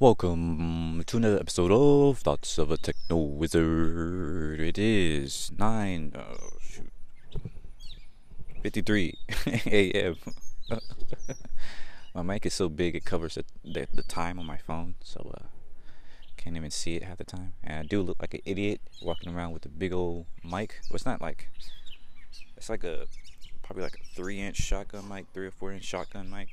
Welcome to another episode of Thoughts of a Techno Wizard. It is 9 oh, shoot, 53 a.m. my mic is so big it covers the, the, the, time on my phone, so uh, can't even see it half the time. And I do look like an idiot walking around with a big old mic. Well, it's not like it's like a probably like a three inch shotgun mic, three or four inch shotgun mic,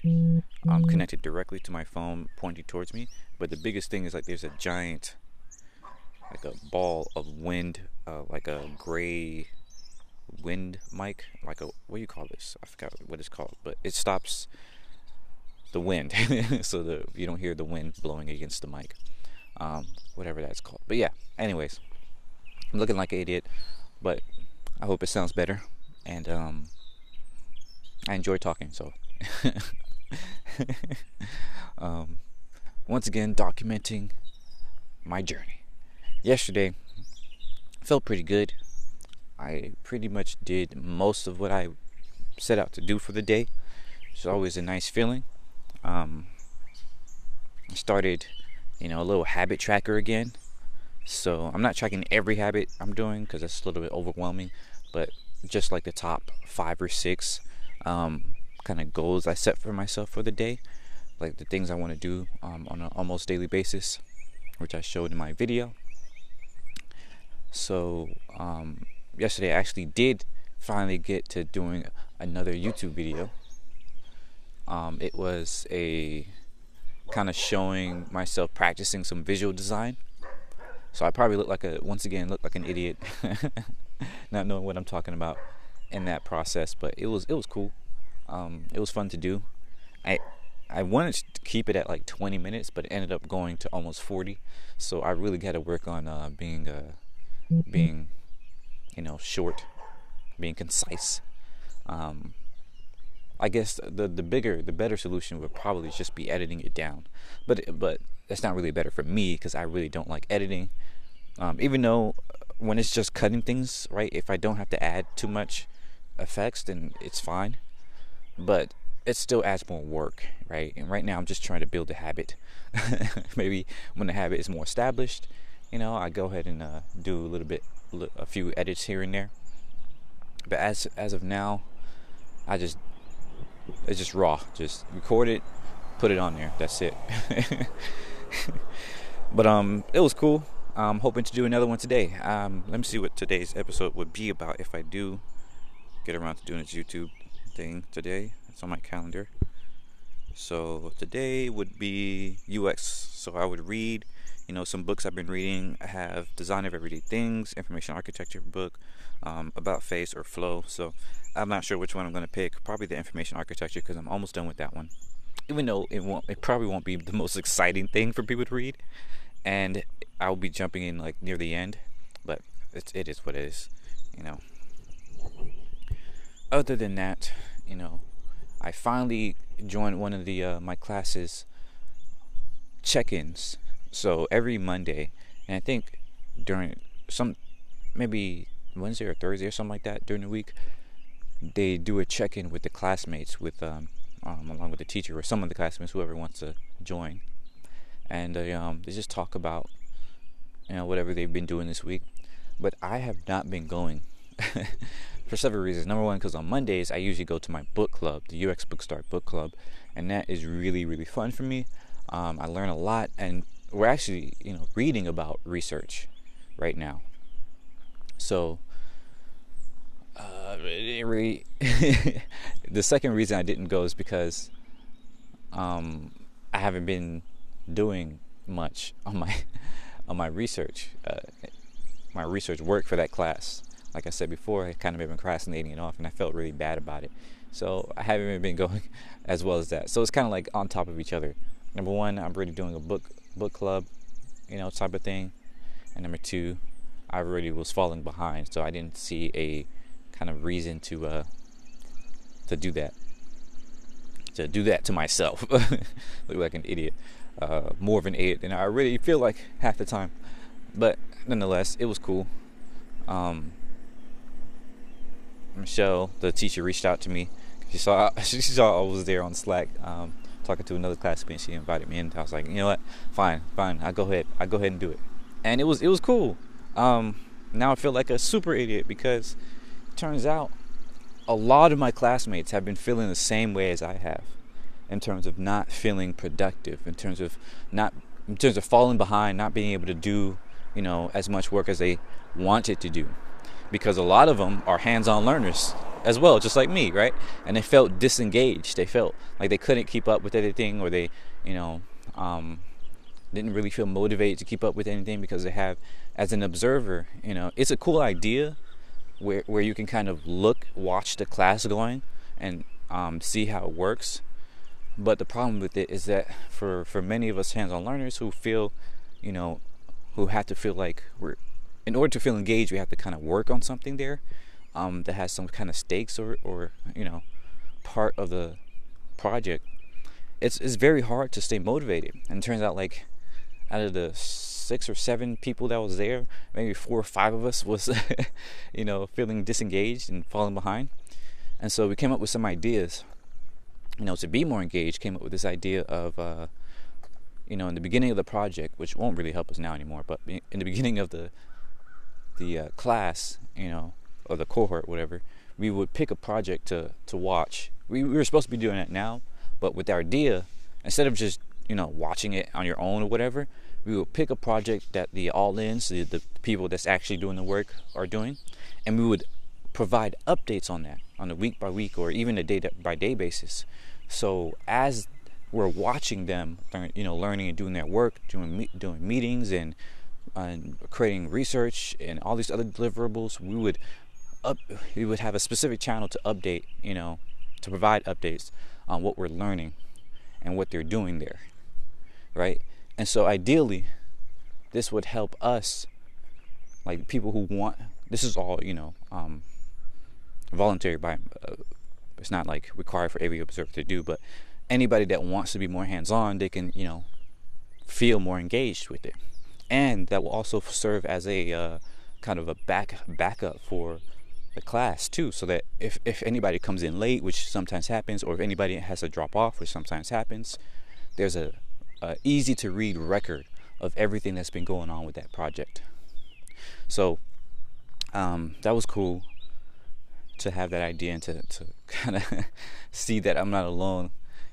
um, connected directly to my phone, pointing towards me. But the biggest thing is like there's a giant, like a ball of wind, uh, like a gray wind mic, like a what do you call this? I forgot what it's called, but it stops the wind, so the you don't hear the wind blowing against the mic, um, whatever that's called. But yeah, anyways, I'm looking like an idiot, but I hope it sounds better, and um, I enjoy talking, so. um, once again, documenting my journey. Yesterday felt pretty good. I pretty much did most of what I set out to do for the day. It's always a nice feeling. Um, I started, you know, a little habit tracker again. So I'm not tracking every habit I'm doing because that's a little bit overwhelming, but just like the top five or six um, kind of goals I set for myself for the day, like the things I want to do um, on an almost daily basis, which I showed in my video. So um, yesterday I actually did finally get to doing another YouTube video. Um, it was a kind of showing myself practicing some visual design. So I probably look like a once again look like an idiot, not knowing what I'm talking about in that process, but it was it was cool. Um, it was fun to do. I I wanted to keep it at like 20 minutes, but it ended up going to almost 40. So I really got to work on uh, being uh, being you know short, being concise. Um, I guess the the bigger the better solution would probably just be editing it down, but but that's not really better for me because I really don't like editing. Um, even though when it's just cutting things right, if I don't have to add too much, effects, then it's fine. But it still adds more work, right? And right now, I'm just trying to build a habit. Maybe when the habit is more established, you know, I go ahead and uh, do a little bit, a few edits here and there. But as as of now, I just it's just raw. Just record it, put it on there. That's it. but um, it was cool. I'm hoping to do another one today. Um, let me see what today's episode would be about if I do get around to doing this YouTube thing today. It's on my calendar. So today would be UX. So I would read, you know, some books I've been reading. I have Design of Everyday Things, Information Architecture book, um, About Face or Flow. So I'm not sure which one I'm going to pick. Probably the Information Architecture because I'm almost done with that one. Even though it won't, it probably won't be the most exciting thing for people to read, and I'll be jumping in like near the end. But it's, it is what it is, you know other than that, you know, I finally joined one of the uh, my classes check-ins. So every Monday, and I think during some maybe Wednesday or Thursday or something like that during the week, they do a check-in with the classmates with um, um, along with the teacher or some of the classmates, whoever wants to join, and they um, they just talk about you know whatever they've been doing this week. But I have not been going. for several reasons. Number one, because on Mondays I usually go to my book club, the UX Bookstart Book Club, and that is really really fun for me. Um, I learn a lot, and we're actually you know reading about research right now. So uh, the second reason I didn't go is because um, I haven't been doing much on my on my research, uh, my research work for that class like I said before, I kind of been procrastinating it off, and I felt really bad about it. So I haven't even been going as well as that. So it's kind of like on top of each other. Number one, I'm really doing a book book club, you know, type of thing, and number two, I already was falling behind, so I didn't see a kind of reason to uh, to do that. To do that to myself, look like an idiot, uh, more of an idiot than I really feel like half the time. But nonetheless, it was cool. Um, Michelle, the teacher, reached out to me. She saw she saw I was there on Slack um, talking to another classmate. And She invited me in. I was like, you know what? Fine, fine. I go ahead. I go ahead and do it. And it was it was cool. Um, now I feel like a super idiot because it turns out a lot of my classmates have been feeling the same way as I have in terms of not feeling productive, in terms of not in terms of falling behind, not being able to do, you know, as much work as they wanted to do. Because a lot of them are hands-on learners as well, just like me, right? And they felt disengaged. They felt like they couldn't keep up with anything, or they, you know, um, didn't really feel motivated to keep up with anything because they have, as an observer, you know, it's a cool idea where where you can kind of look, watch the class going, and um, see how it works. But the problem with it is that for for many of us hands-on learners who feel, you know, who have to feel like we're, in order to feel engaged, we have to kind of work on something there, um, that has some kind of stakes or or you know, part of the project. It's it's very hard to stay motivated, and it turns out like out of the six or seven people that was there, maybe four or five of us was, you know, feeling disengaged and falling behind. And so we came up with some ideas, you know, to be more engaged. Came up with this idea of, uh, you know, in the beginning of the project, which won't really help us now anymore, but in the beginning of the the uh, class, you know, or the cohort, whatever, we would pick a project to to watch. We, we were supposed to be doing that now, but with our idea, instead of just you know watching it on your own or whatever, we would pick a project that the all-ins, the, the people that's actually doing the work, are doing, and we would provide updates on that on a week by week or even a day by day basis. So as we're watching them, you know, learning and doing their work, doing doing meetings and and creating research and all these other deliverables, we would up we would have a specific channel to update, you know, to provide updates on what we're learning and what they're doing there, right? And so ideally, this would help us, like people who want. This is all you know, um, voluntary by. Uh, it's not like required for every observer to do, but anybody that wants to be more hands-on, they can you know feel more engaged with it, and that will also serve as a uh, kind of a back backup for the class too so that if, if anybody comes in late which sometimes happens or if anybody has to drop off which sometimes happens there's a uh, easy to read record of everything that's been going on with that project. So um, that was cool to have that idea and to, to kind of see that I'm not alone,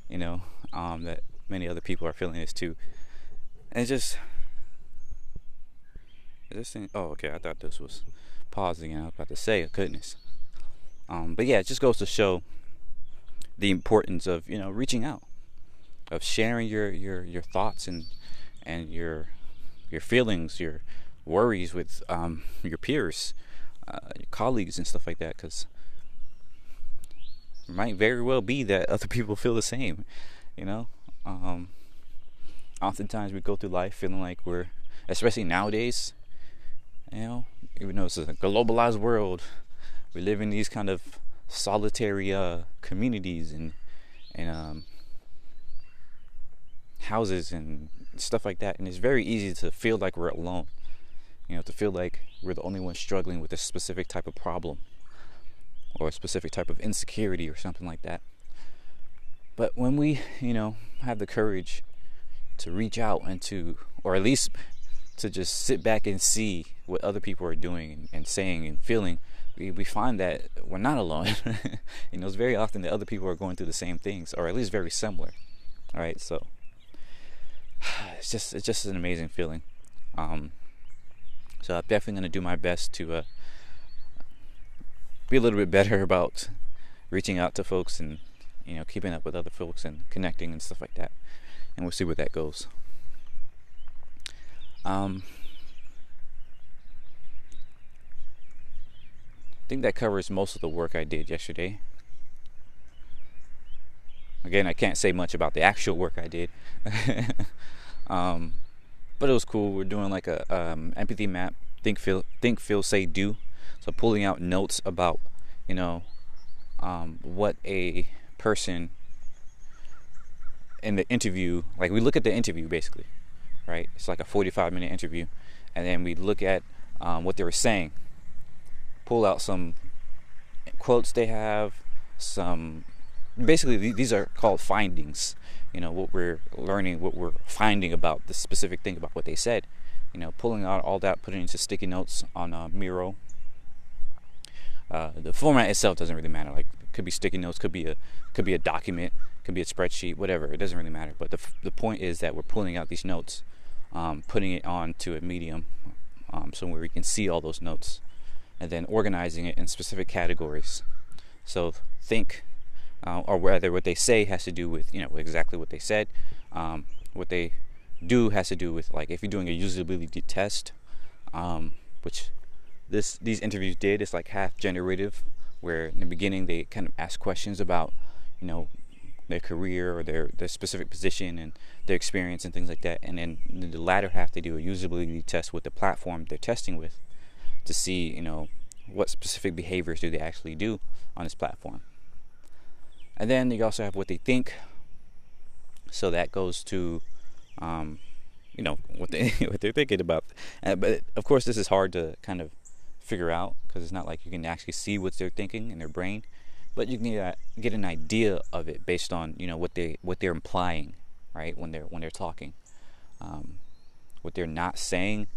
you know, um, that many other people are feeling this too. And just, this thing, oh, okay, I thought this was pausing I was about to say, goodness. Um, but yeah, it just goes to show the importance of, you know, reaching out of sharing your your your thoughts and and your your feelings, your worries with um, your peers, uh, your colleagues, and stuff like that. Because it might very well be that other people feel the same. You know, um, oftentimes we go through life feeling like we're, especially nowadays. You know, even though it's a globalized world, we live in these kind of solitary uh, communities and and um, houses and stuff like that. And it's very easy to feel like we're alone. You know, to feel like we're the only one struggling with a specific type of problem or a specific type of insecurity or something like that. But when we, you know, have the courage to reach out and to, or at least to just sit back and see what other people are doing and, saying and feeling, we, we find that we're not alone. you know, it's very often that other people are going through the same things, or at least very similar. All right, so it's just it's just an amazing feeling. Um, so I'm definitely gonna do my best to uh, be a little bit better about reaching out to folks and you know keeping up with other folks and connecting and stuff like that. And we'll see where that goes. Um, I think that covers most of the work I did yesterday. Again, I can't say much about the actual work I did. um, but it was cool. We're doing like a um, empathy map. Think, feel, think, feel, say, do. So pulling out notes about, you know, um, what a person in the interview. Like we look at the interview basically, right? It's like a 45 minute interview, and then we look at um, what they were saying. Pull out some quotes they have, some basically these are called findings you know what we're learning, what we're finding about the specific thing about what they said. You know, pulling out all that, putting into sticky notes on a Miro. Uh, the format itself doesn't really matter. Like, it could be sticky notes, could be a could be a document, could be a spreadsheet, whatever. It doesn't really matter. But the the point is that we're pulling out these notes, um, putting it onto a medium, um, somewhere we can see all those notes, and then organizing it in specific categories. So think uh, or whether what they say has to do with you know exactly what they said. Um, what they do has to do with like if you're doing a usability test, um, which this these interviews did. It's like half generative, where in the beginning they kind of ask questions about you know their career or their their specific position and their experience and things like that, and then the latter half they do a usability test with the platform they're testing with to see you know what specific behaviors do they actually do on this platform. And then you also have what they think. So that goes to, um, you know, what they what they're thinking about. Uh, but of course, this is hard to kind of figure out because it's not like you can actually see what they're thinking in their brain, but you can get, an idea of it based on you know what they what they're implying, right? When they're when they're talking, um, what they're not saying,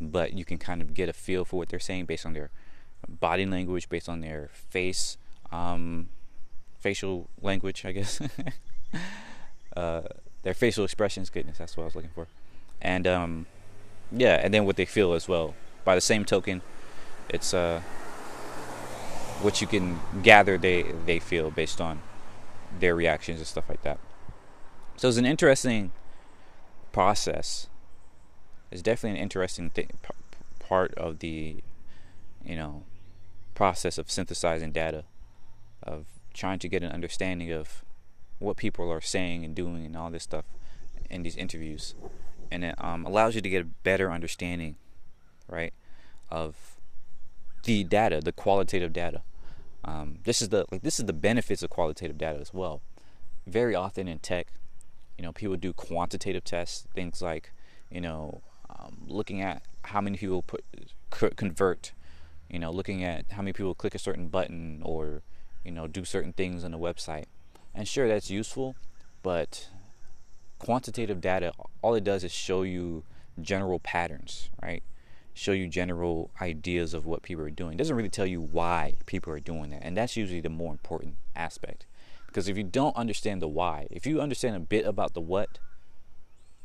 but you can kind of get a feel for what they're saying based on their body language, based on their face. Um, facial language, I guess. uh, their facial expressions, goodness, that's what I was looking for. And um, yeah, and then what they feel as well. By the same token, it's uh, what you can gather they they feel based on their reactions and stuff like that. So it's an interesting process. It's definitely an interesting th- part of the, you know, process of synthesizing data, of trying to get an understanding of what people are saying and doing and all this stuff in these interviews, and it um, allows you to get a better understanding, right, of the data, the qualitative data. Um, this is the like this is the benefits of qualitative data as well. Very often in tech, you know, people do quantitative tests, things like, you know, um, looking at how many people put convert, you know, looking at how many people click a certain button or you know, do certain things on the website. And sure, that's useful, but quantitative data, all it does is show you general patterns, right? Show you general ideas of what people are doing. It doesn't really tell you why people are doing that. And that's usually the more important aspect. Because if you don't understand the why, if you understand a bit about the what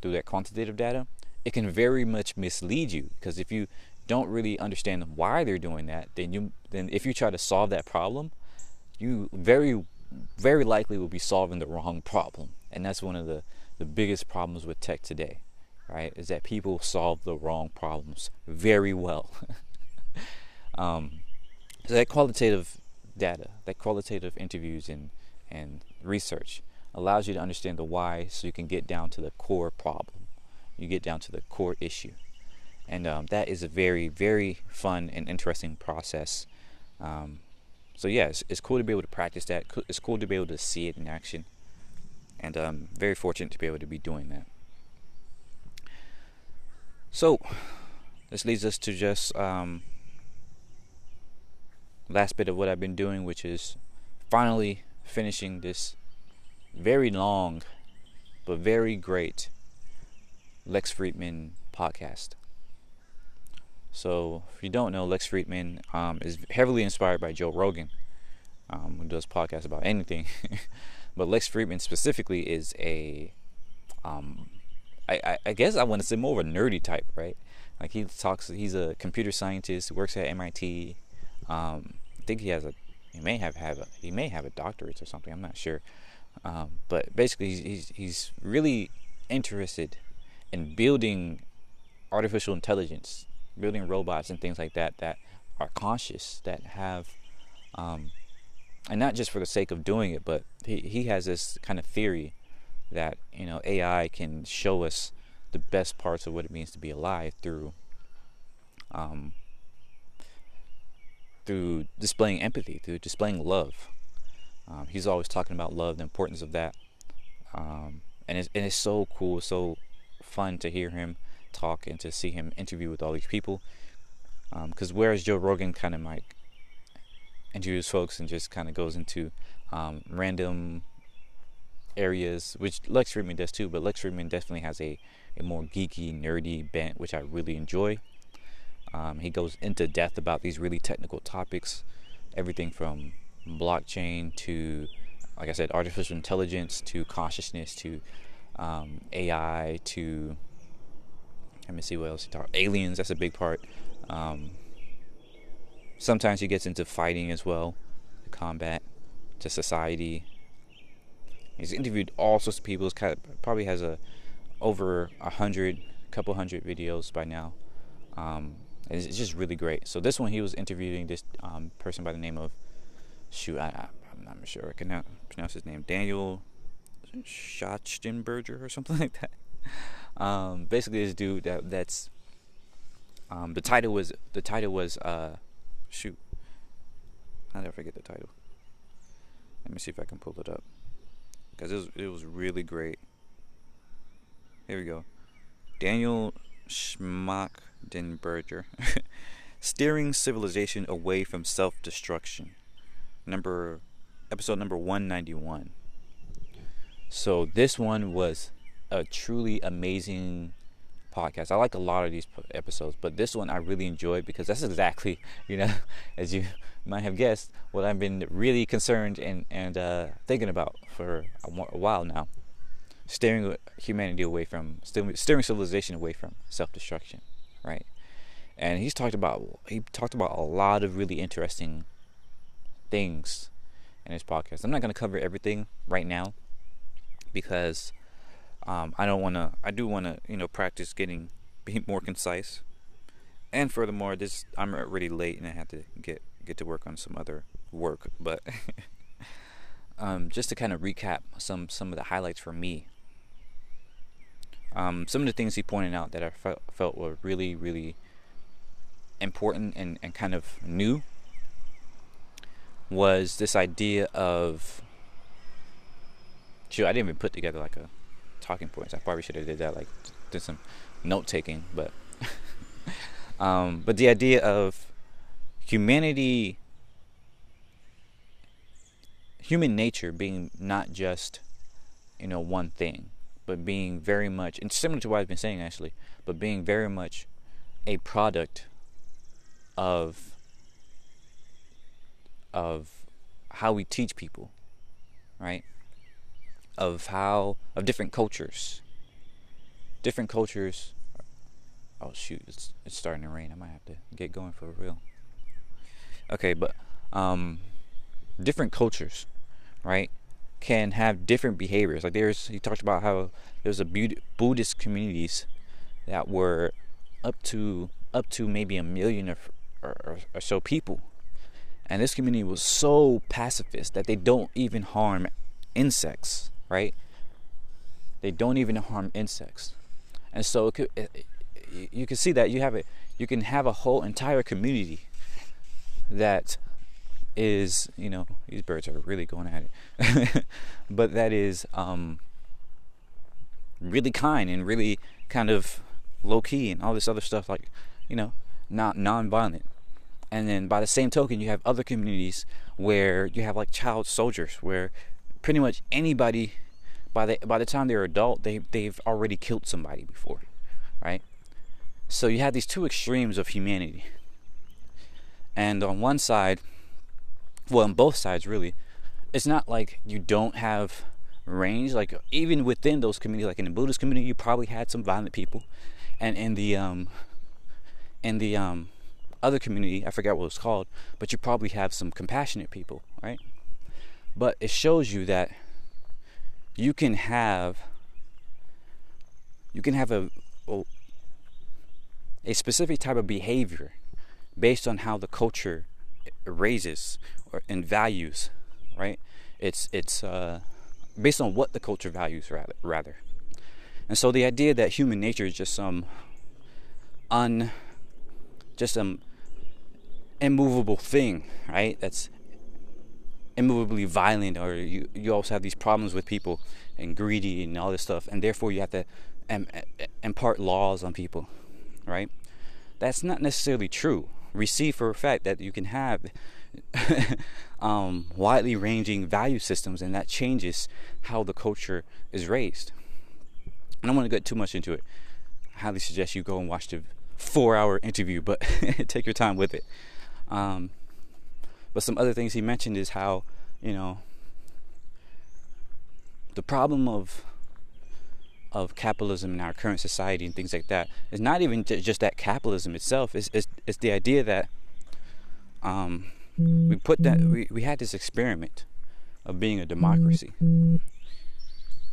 through that quantitative data, it can very much mislead you. Because if you don't really understand why they're doing that, then you then if you try to solve that problem, you very very likely will be solving the wrong problem and that's one of the the biggest problems with tech today right is that people solve the wrong problems very well um, so that qualitative data that qualitative interviews and and research allows you to understand the why so you can get down to the core problem you get down to the core issue and um, that is a very very fun and interesting process um, so yeah, it's, it's cool to be able to practice that. It's cool to be able to see it in action, and I'm um, very fortunate to be able to be doing that. So this leads us to just um, last bit of what I've been doing, which is finally finishing this very long but very great Lex Fridman podcast. So, if you don't know, Lex Fridman um, is heavily inspired by Joe Rogan, um, who does podcasts about anything. but Lex Fridman specifically is a, um, I, I, guess I want to say more of a nerdy type, right? Like he talks, he's a computer scientist, works at MIT. Um, I think he has a, he may have have a, he may have a doctorate or something. I'm not sure. Um, but basically, he's, he's he's really interested in building artificial intelligence building robots and things like that that are conscious, that have, um, and not just for the sake of doing it, but he, he has this kind of theory that you know AI can show us the best parts of what it means to be alive through um, through displaying empathy, through displaying love. Um, he's always talking about love, the importance of that, um, and it's and it's so cool, so fun to hear him talk and to see him interview with all these people. Because um, whereas Joe Rogan kind of like interviews folks and just kind of goes into um, random areas, which Lex Fridman does too. But Lex Fridman definitely has a a more geeky, nerdy bent, which I really enjoy. Um, he goes into depth about these really technical topics, everything from blockchain to, like I said, artificial intelligence to consciousness to um, AI to let me see what else he talks. Aliens, that's a big part. Um, sometimes he gets into fighting as well, combat, to society. He's interviewed all sorts of people. He's kind of, probably has a over a hundred, couple hundred videos by now. Um, it's just really great. So this one, he was interviewing this um, person by the name of, shoot, I, am not sure I can pronounce his name, Daniel Schachtenberger or something like that. Um, basically, this dude that that's um, the title was the title was uh, shoot. I forget the title? Let me see if I can pull it up because it was it was really great. Here we go. Daniel Schmachtenberger. Steering civilization away from self-destruction. Number episode number 191. So this one was a truly amazing podcast. I like a lot of these episodes, but this one I really enjoyed because that's exactly, you know, as you might have guessed, what I've been really concerned and and uh, thinking about for a, while now. Steering humanity away from steering civilization away from self-destruction, right? And he's talked about he talked about a lot of really interesting things in his podcast. I'm not going to cover everything right now because um, I don't want to. I do want to, you know, practice getting being more concise. And furthermore, this I'm already late and I have to get get to work on some other work. But um, just to kind of recap some some of the highlights for me. Um, some of the things he pointed out that I felt, felt were really really important and, and kind of new was this idea of shoot I didn't even put together like a talking points. I probably should have did that, like did some note taking, but um, but the idea of humanity, human nature being not just you know one thing, but being very much and similar to what I've been saying actually, but being very much a product of of how we teach people, right? Of how of different cultures. Different cultures. Oh shoot! It's it's starting to rain. I might have to get going for real. Okay, but um, different cultures, right, can have different behaviors. Like there's he talked about how there's a Buddhist communities that were up to up to maybe a million or, or, or so people, and this community was so pacifist that they don't even harm insects right? They don't even harm insects, and so it could, it, you can see that you have it. You can have a whole entire community that is, you know, these birds are really going at it, but that is um, really kind and really kind of low key and all this other stuff, like, you know, not non-violent. And then by the same token, you have other communities where you have like child soldiers, where pretty much anybody by the by the time they're adult, they they've already killed somebody before, right? So you have these two extremes of humanity. And on one side, well, on both sides really, it's not like you don't have range. Like even within those communities, like in the Buddhist community, you probably had some violent people, and in the um, in the um, other community, I forget what it was called, but you probably have some compassionate people, right? But it shows you that you can have you can have a a specific type of behavior based on how the culture raises or and values right? It's it's uh, based on what the culture values rather rather. And so the idea that human nature is just some un just some immovable thing right? That's immovably violent or you, you also have these problems with people and greedy and all this stuff and therefore you have to impart laws on people right that's not necessarily true we see for a fact that you can have um, widely ranging value systems, and that changes how the culture is raised. I don't want to get too much into it. I highly suggest you go and watch the four hour interview, but take your time with it. Um, but some other things he mentioned is how, you know, the problem of of capitalism in our current society and things like that is not even just that capitalism itself. It's, it's, it's the idea that um, we put that we, we had this experiment of being a democracy,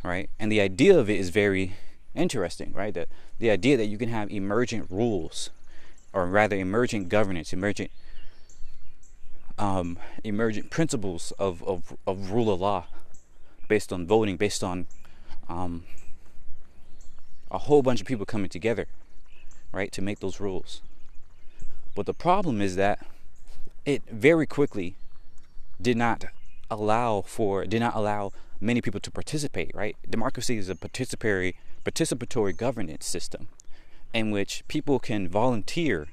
right? And the idea of it is very interesting, right? That the idea that you can have emergent rules, or rather emergent governance, emergent um, emergent principles of, of, of rule of law based on voting, based on um, a whole bunch of people coming together, right, to make those rules. But the problem is that it very quickly did not allow for did not allow many people to participate, right? Democracy is a participatory participatory governance system in which people can volunteer,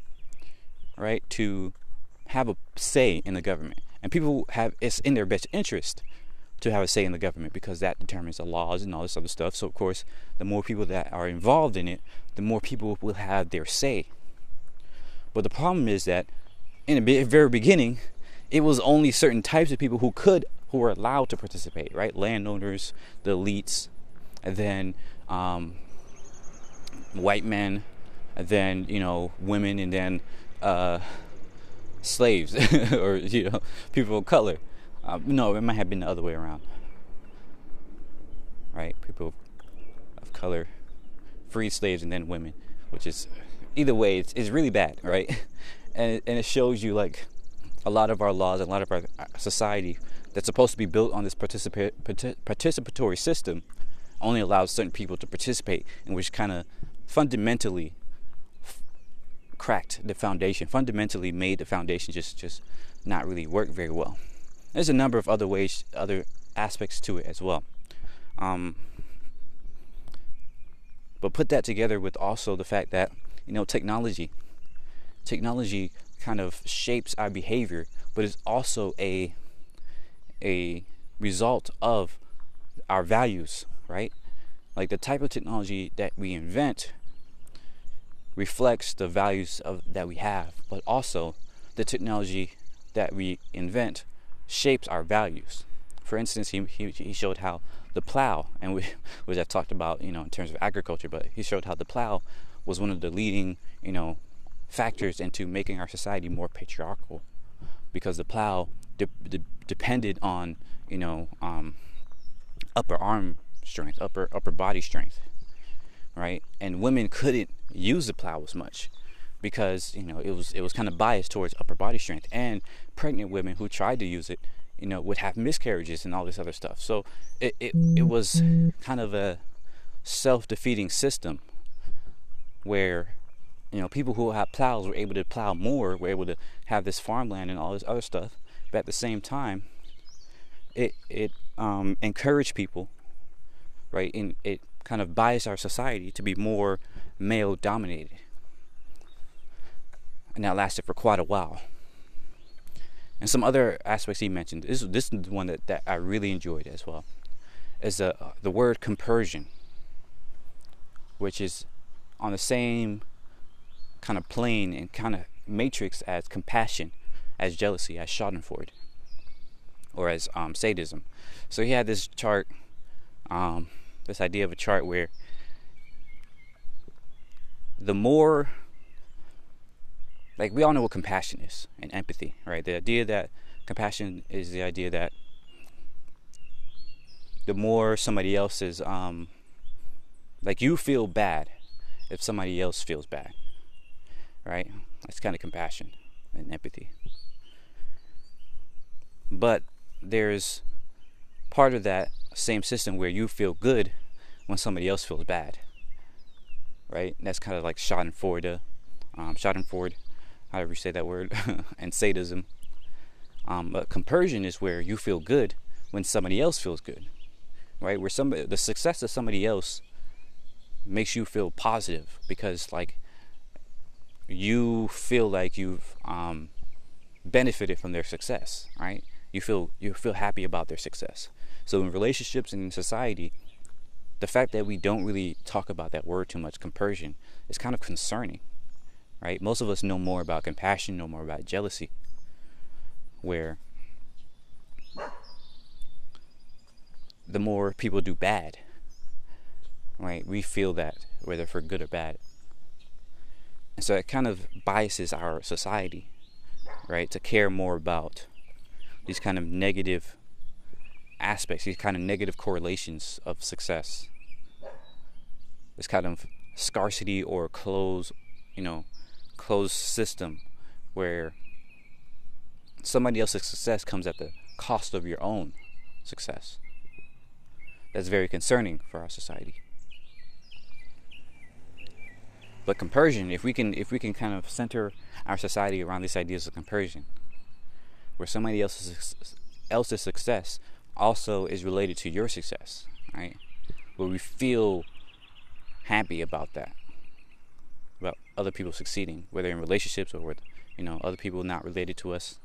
right, to have a say in the government. And people have it's in their best interest to have a say in the government because that determines the laws and all this other stuff. So, of course, the more people that are involved in it, the more people will have their say. But the problem is that in the very beginning, it was only certain types of people who could, who were allowed to participate, right? Landowners, the elites, and then um, white men, and then, you know, women, and then uh, slaves, or, you know, people of color. Uh, no, it might have been the other way around. Right? People of color, freed slaves, and then women, which is either way, it's, it's really bad, right? And it, and it shows you like a lot of our laws, a lot of our uh, society that's supposed to be built on this participa- participatory system only allows certain people to participate, and which kind of fundamentally cracked the foundation, fundamentally made the foundation just just not really work very well. There's a number of other ways, other aspects to it as well. Um, but put that together with also the fact that you know technology, technology kind of shapes our behavior, but is also a a result of our values, right? Like the type of technology that we invent reflects the values of that we have, but also the technology that we invent shapes our values. For instance, he, he, he showed how the plow, and we, which I've talked about, you know, in terms of agriculture, but he showed how the plow was one of the leading, you know, factors into making our society more patriarchal, because the plow de- de- depended on, you know, um, upper arm strength, upper upper body strength, right? And women couldn't use the plow as much because you know it was it was kind of biased towards upper body strength. And pregnant women who tried to use it you know would have miscarriages and all this other stuff. So it it, it was kind of a self-defeating system where you know people who had plows were able to plow more were able to have this farmland and all this other stuff. But at the same time it it um, encouraged people right? And it kind of bias our society to be more male dominated and that lasted for quite a while. And some other aspects he mentioned. This this is one that, that I really enjoyed as well. Is the the word compersion, which is on the same kind of plane and kind of matrix as compassion, as jealousy, as Schadenfreude, or as um, sadism. So he had this chart, um, this idea of a chart where the more like we all know what compassion is and empathy, right? The idea that compassion is the idea that the more somebody else is um like you feel bad if somebody else feels bad. Right? That's kind of compassion and empathy. But there's part of that same system where you feel good when somebody else feels bad. Right? And that's kind of like Schadenfreude. Um, Schadenfreude however you say that word, and sadism. Um, but compersion is where you feel good when somebody else feels good, right? Where somebody, the success of somebody else makes you feel positive because, like, you feel like you've um, benefited from their success, right? You feel you feel happy about their success. So in relationships and in society, the fact that we don't really talk about that word too much, compersion, is kind of concerning, right? Most of us know more about compassion, know more about jealousy, where the more people do bad, right? We feel that whether for good or bad. And so it kind of biases our society, right, to care more about these kind of negative aspects, these kind of negative correlations of success. This kind of scarcity or closed, you know, closed system where somebody else's success comes at the cost of your own success. That's very concerning for our society. But compersion, if we can if we can kind of center our society around these ideas of compersion, where somebody else's else's success also is related to your success, right? Where we feel happy about that, about other people succeeding, whether in relationships or with you know other people not related to us.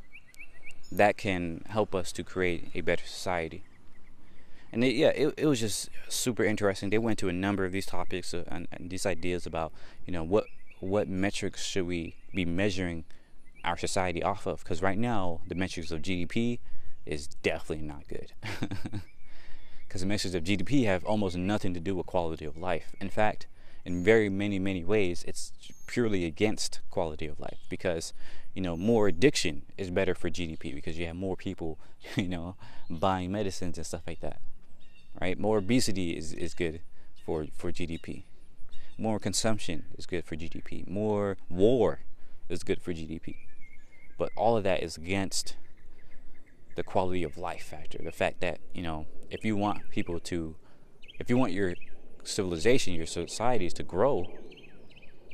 That can help us to create a better society. And it, yeah, it, it was just super interesting. They went to a number of these topics uh, and, and these ideas about you know what what metrics should we be measuring our society off of? Because right now the metrics of GDP is definitely not good. Because measures of GDP have almost nothing to do with quality of life. In fact, in very many, many ways, it's purely against quality of life because, you know, more addiction is better for GDP because you have more people, you know, buying medicines and stuff like that. Right? More obesity is, is good for, for GDP. More consumption is good for GDP. More war is good for GDP. But all of that is against the quality of life factor. The fact that, you know, if you want people to, if you want your civilization, your societies to grow,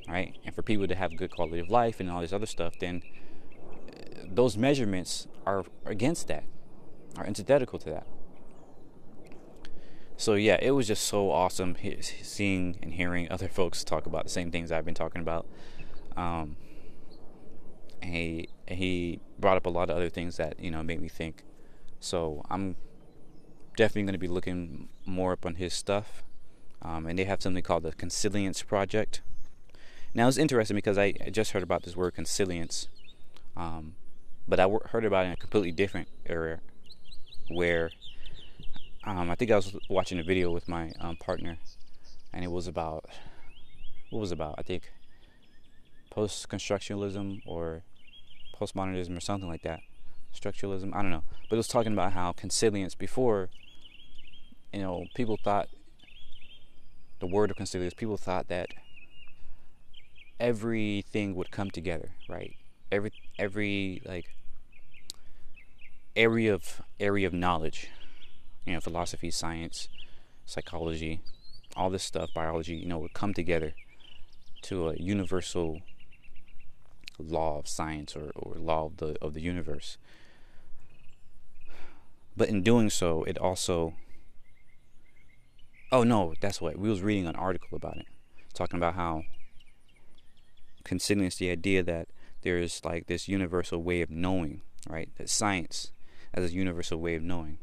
right, and for people to have good quality of life and all this other stuff, then uh, those measurements are against that, are antithetical to that. So yeah, it was just so awesome seeing and hearing other folks talk about the same things I've been talking about. Um, he he brought up a lot of other things that you know made me think. So I'm definitely going to be looking more up on his stuff. Um, and they have something called the Consilience Project. Now it's interesting because I, just heard about this word consilience, um, but I heard about it in a completely different area, where um, I think I was watching a video with my um, partner, and it was about what was about I think post constructionalism or postmodernism or something like that. Structuralism, I don't know. But it was talking about how consilience before, you know, people thought the word of consilience, people thought that everything would come together, right? Every every like area of area of knowledge, you know, philosophy, science, psychology, all this stuff, biology, you know, would come together to a universal law of science or, or law of the of the universe. But in doing so, it also Oh no, that's what we was reading an article about it, talking about how consilience the idea that there's like this universal way of knowing, right? That science as a universal way of knowing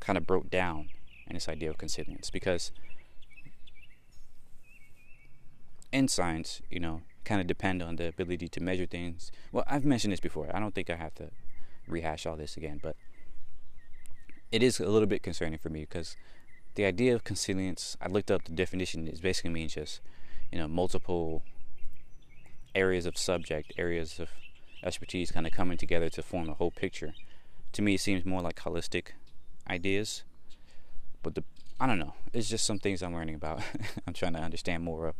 kind of broke down in this idea of consilience because in science, you know, kind of depend on the ability to measure things. Well, I've mentioned this before. I don't think I have to rehash all this again, but it is a little bit concerning for me because the idea of consilience, I looked up the definition, it basically means just, you know, multiple areas of subject, areas of expertise kind of coming together to form a whole picture. To me, it seems more like holistic ideas. But the I don't know. It's just some things I'm learning about. I'm trying to understand more of.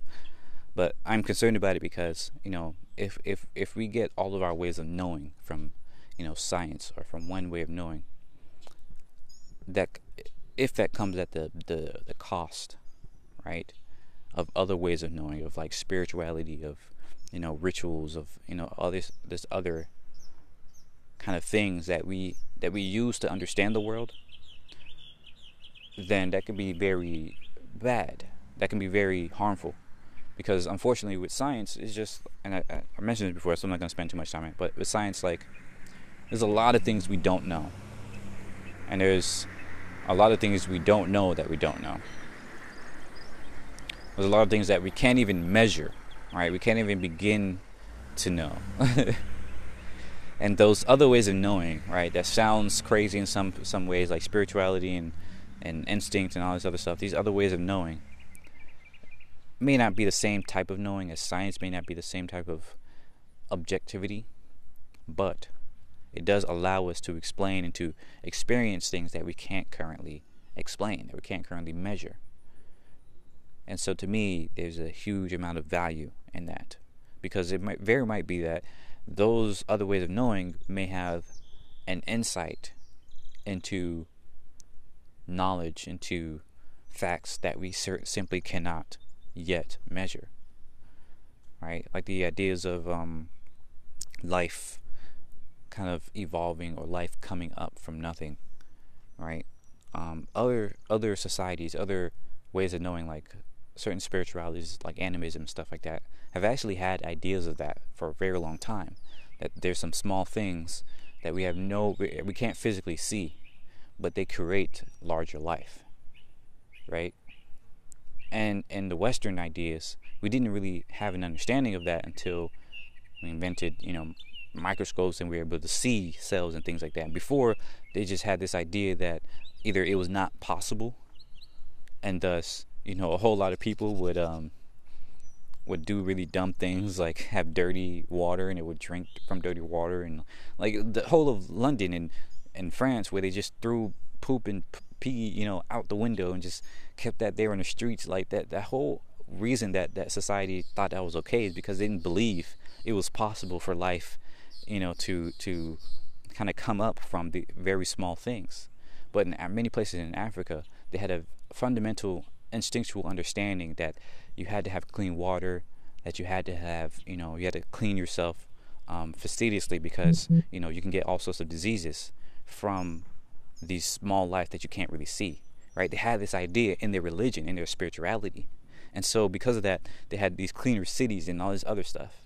But I'm concerned about it because you know if if if we get all of our ways of knowing from you know science or from one way of knowing that if that comes at the the, the cost right of other ways of knowing of like spirituality of you know rituals of you know all this this other kind of things that we that we use to understand the world then that can be very bad. That can be very harmful because unfortunately with science it's just and I, I mentioned it before so i'm not going to spend too much time on it but with science like there's a lot of things we don't know. And there's a lot of things we don't know that we don't know. There's a lot of things that we can't even measure right? We can't even begin to know. And those other ways of knowing right that sounds crazy in some some ways like spirituality and and instinct and all this other stuff these other ways of knowing may not be the same type of knowing as science may not be the same type of objectivity but it does allow us to explain and to experience things that we can't currently explain that we can't currently measure. And so to me there's a huge amount of value in that because it might very might be that those other ways of knowing may have an insight into knowledge, into facts that we simply cannot yet measure. Right? Like the ideas of um, life kind of evolving or life coming up from nothing. Right? Um, other other societies, other ways of knowing, like certain spiritualities, like animism, stuff like that, have actually had ideas of that for a very long time. That there's some small things that we have no, we can't physically see, but they create larger life, right? And in the Western ideas, we didn't really have an understanding of that until we invented, you know, microscopes and we were able to see cells and things like that. before, they just had this idea that either it was not possible, and thus, you know, a whole lot of people would um, would do really dumb things like have dirty water and it would drink from dirty water and like the whole of London and and France where they just threw poop and pee you know out the window and just kept that there in the streets like that that whole reason that that society thought that was okay is because they didn't believe it was possible for life you know to to kind of come up from the very small things but in many places in Africa they had a fundamental instinctual understanding that you had to have clean water, that you had to have, you know, you had to clean yourself um, fastidiously because, mm-hmm. you know, you can get all sorts of diseases from these small life that you can't really see, right? They had this idea in their religion, in their spirituality. And so because of that, they had these cleaner cities and all this other stuff.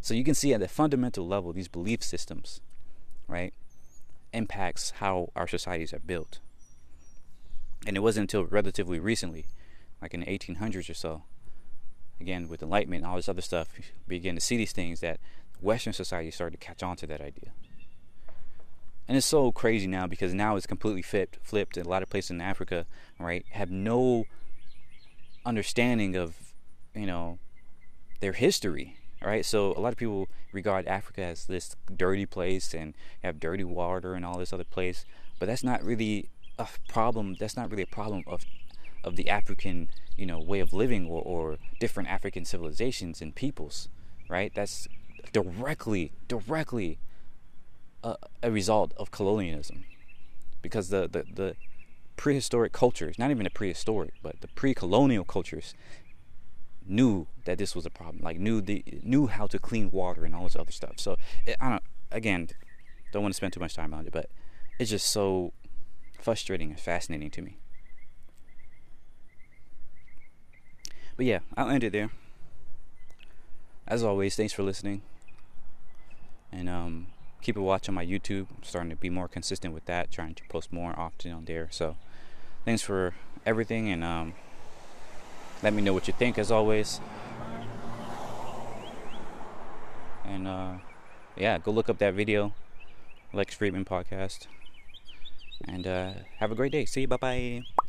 So you can see at the fundamental level, these belief systems, right, impacts how our societies are built. And it wasn't until relatively recently like in the 1800s or so, again with enlightenment and all this other stuff, begin to see these things that Western society started to catch on to that idea. And it's so crazy now because now it's completely flipped. Flipped. A lot of places in Africa, right, have no understanding of, you know, their history. Right. So a lot of people regard Africa as this dirty place and have dirty water and all this other place, but that's not really a problem. That's not really a problem of of the African, you know, way of living or, or different African civilizations and peoples, right? That's directly, directly a, result of colonialism, because the, the the prehistoric cultures, not even the prehistoric, but the pre-colonial cultures, knew that this was a problem. Like knew the knew how to clean water and all this other stuff. So it, I don't. Again, don't want to spend too much time on it, but it's just so frustrating and fascinating to me. But yeah, I'll end it there. As always, thanks for listening. And um, keep a watch on my YouTube. I'm starting to be more consistent with that, trying to post more often on there. So thanks for everything and um, let me know what you think as always. And uh, yeah, go look up that video, Lex Fridman podcast. And uh, have a great day. See you. Bye bye.